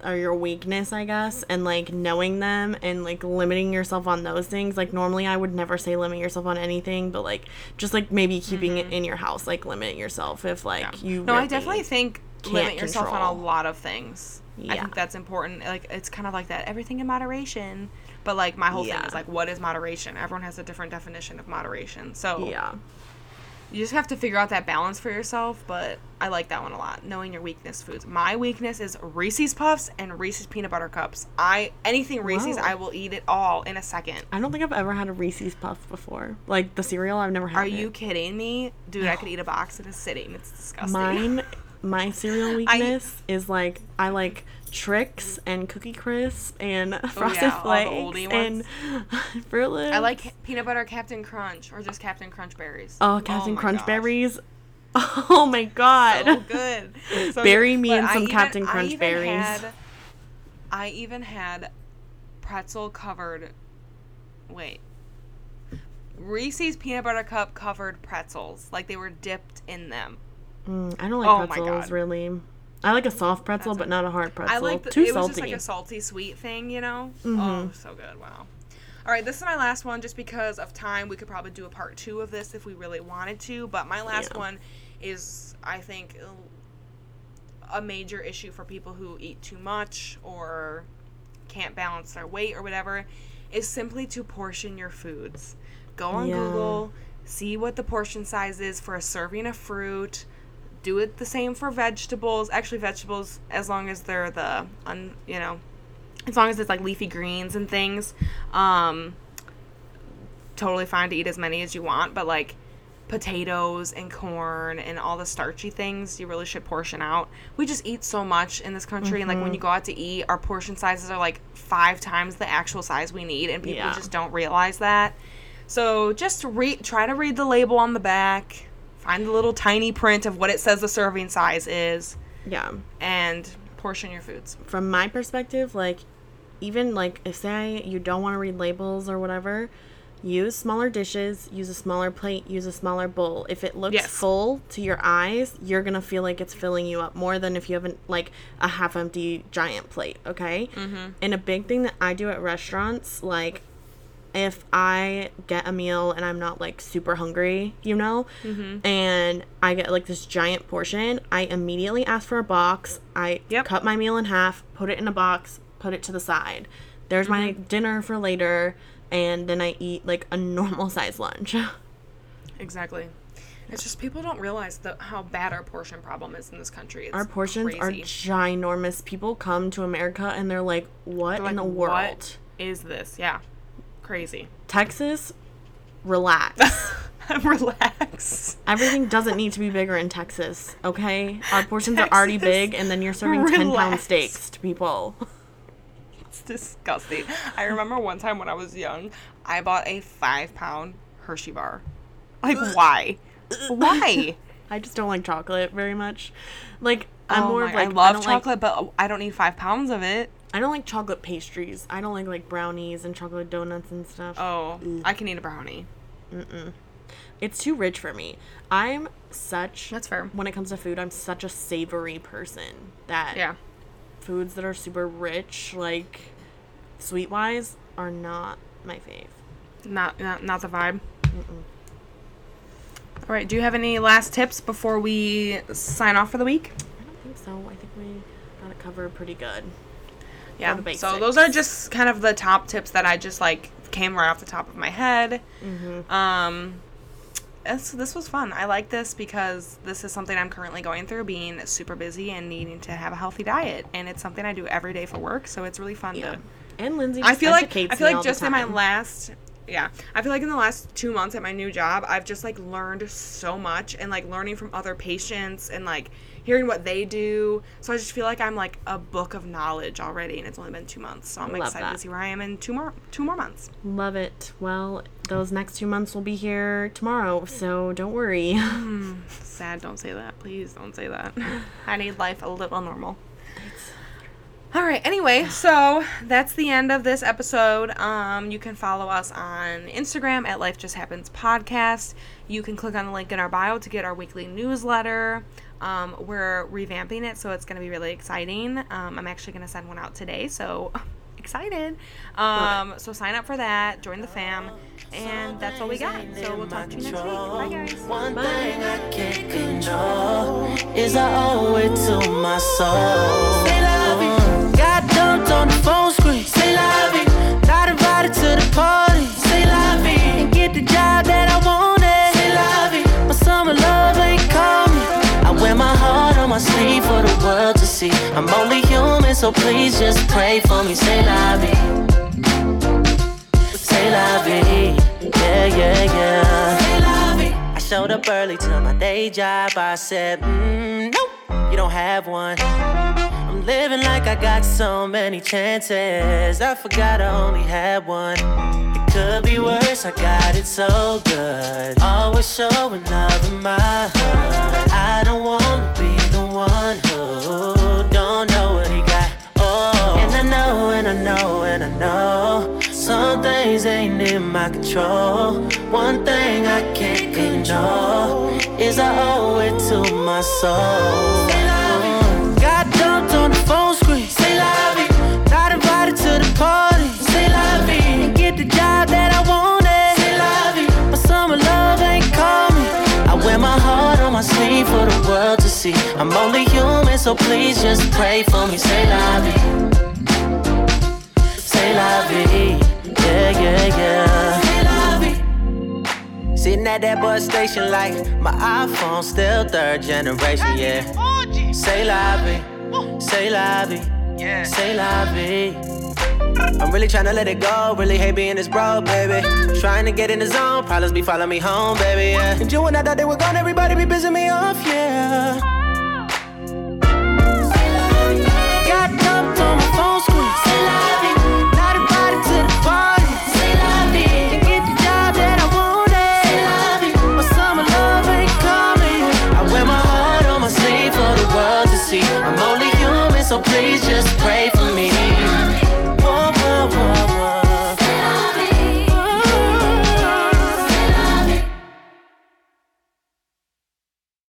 are your weakness, I guess, and like knowing them and like limiting yourself on those things. Like normally I would never say limit yourself on anything, but like just like maybe keeping it mm-hmm. in your house, like limit yourself if like you no, I definitely think can't limit yourself on a lot of things. Yeah. I think that's important. Like it's kind of like that everything in moderation. But like my whole thing is like what is moderation? Everyone has a different definition of moderation. So Yeah. You just have to figure out that balance for yourself, but I like that one a lot. Knowing your weakness foods. My weakness is Reese's Puffs and Reese's peanut butter cups. I anything Reese's, Whoa. I will eat it all in a second. I don't think I've ever had a Reese's Puff before. Like the cereal, I've never had. Are it. you kidding me? Dude, I could eat a box in a sitting. It's disgusting. Mine, my cereal <laughs> weakness is like I like Trix and Cookie Crisp and <laughs> Frosted Oh, yeah, Flakes and <laughs> Froot Loops. I like peanut butter Captain Crunch or just Captain Crunch berries. oh Captain my Crunch gosh. berries. <laughs> Oh my god. So good. So Bury good. me But in some even- Captain Crunch even berries. had- I even had pretzel covered. Wait. Reese's peanut butter cup covered pretzels, like they were dipped in them. Mm, I don't like Oh pretzels really. I like a soft pretzel, That's but not a hard pretzel. I like the, Too it was salty. just like a salty sweet thing, you know. Mm-hmm. Oh, so good! Wow. All right, this is my last one. Just because of time, we could probably do a part two of this if we really wanted to. But my last Yeah. one is, I think, a major issue for people who eat too much or can't balance their weight or whatever. Is simply to portion your foods. Go on Yeah. Google, see what the portion size is for a serving of fruit do it the same for vegetables. Actually, vegetables, as long as they're the, un, you know, as long as it's like leafy greens and things, um, totally fine to eat as many as you want. But like potatoes and corn and all the starchy things, you really should portion out. We just eat so much in this country, and like when you go out to eat, our portion sizes are like five times the actual size we need, and people Yeah. just don't realize that. So just read, try to read the label on the back, find the little tiny print of what it says the serving size is, yeah. and portion your foods. from my perspective, like even like if say you don't want to read labels or whatever, use smaller dishes, use a smaller plate, use a smaller bowl. If it looks Yes. full to your eyes, you're gonna feel like it's filling you up more than if you have an, like a half empty giant plate. Okay. Mm-hmm. And a big thing that I do at restaurants, like if I get a meal and I'm not like super hungry, you know, Mm-hmm. and I get like this giant portion, I immediately ask for a box. I Yep. cut my meal in half, put it in a box, put it to the side. There's my Mm-hmm. dinner for later, and then I eat like a <laughs> normal size lunch. Exactly. It's just people don't realize the, how bad our portion problem is in this country. It's Our portions are ginormous. People come to America and they're like, "What They're in the world?" Is this? Yeah, crazy. Texas, relax. <laughs> Relax. Everything doesn't need to be bigger in Texas, okay? Our portions are already big, and then you're serving 10 pound steaks to people. It's disgusting. I remember one time when I was young, I bought a five pound Hershey bar. Like, why? Why? <laughs> I just don't like chocolate very much. Like, I'm Oh more my- of like, I love don't chocolate, but I don't need five pounds of it. Like, I don't like chocolate pastries. I don't like like brownies and chocolate donuts and stuff. Oh, mm. I can eat a brownie. Mm-mm. It's too rich for me. I'm such That's fair. when it comes to food. I'm such a savory person that Yeah. foods that are super rich, like sweet wise, are not my fave. Not not not the vibe. All right. Do you have any last tips before we sign off for the week? I don't think so. I think we got it covered pretty good. Yeah. So those are just kind of the top tips that I just like came right off the top of my head. Um, this, this was fun. I like this because this is something I'm currently going through, being super busy and needing to have a healthy diet, and it's something I do every day for work. So it's really fun Yeah. to. And Lindsay, I feel like I feel like just in my last yeah. I feel like in the last two months at my new job i've just like learned so much and like learning from other patients and like hearing what they do. So i just feel like i'm like a book of knowledge already and it's only been two months. So i'm Love excited that. to see where i am in two more two more months. Love it. Well, those next two months will be here tomorrow, so don't worry. Hmm. sad don't say that. Please don't say that. <laughs> I need life a little normal all right anyway so that's the end of this episode. Um, you can follow us on instagram at life just happens podcast. You can click on the link in our bio to get our weekly newsletter. Um, we're revamping it so it's going to be really exciting. Um, i'm actually going to send one out today so <laughs> excited. Um, so sign up for that join the fam and that's all we got so we'll talk to you next week bye guys One thing I can't control is I owe it to my soul. Say la vie. Got dumped on the phone screen. Say. Not invited to the party. Say la vie. And get the job that I wanted. Say. My summer love ain't me. I wear my heart on my sleeve for the world to see. I'm only human, so please just pray for me. Say la vie. Say la vie. Yeah, yeah, yeah. Say la vie. I showed up early to my day job. I said, mm, nope, you don't have one. I'm living like I got so many chances. I forgot I only had one. It could be worse, I got it so good. Always showing love in my hood. I don't wanna be the one who don't know what he got. Oh, and I know, and I know, and I know. Some things ain't in my control. One thing I can't control is I owe it to my soul. Got dumped on the phone screen. Say la vie. Not invited to the party. Say. And get the job that I wanted. Say la vie. My summer love ain't me. I wear my heart on my sleeve for the world to see. I'm only human, so please just pray for me. Say la vie. Say la vie. Yeah, yeah, yeah. Sitting at that bus station like my iPhone still third generation, yeah. Say vie, say vie, say vie. I'm really trying to let it go, really hate being this broke, baby. Trying to get in the zone, problems be following me home, baby, yeah. And you and I thought they were gone, everybody be pissing me off, yeah. Got dumped on my phone screen. So please just pray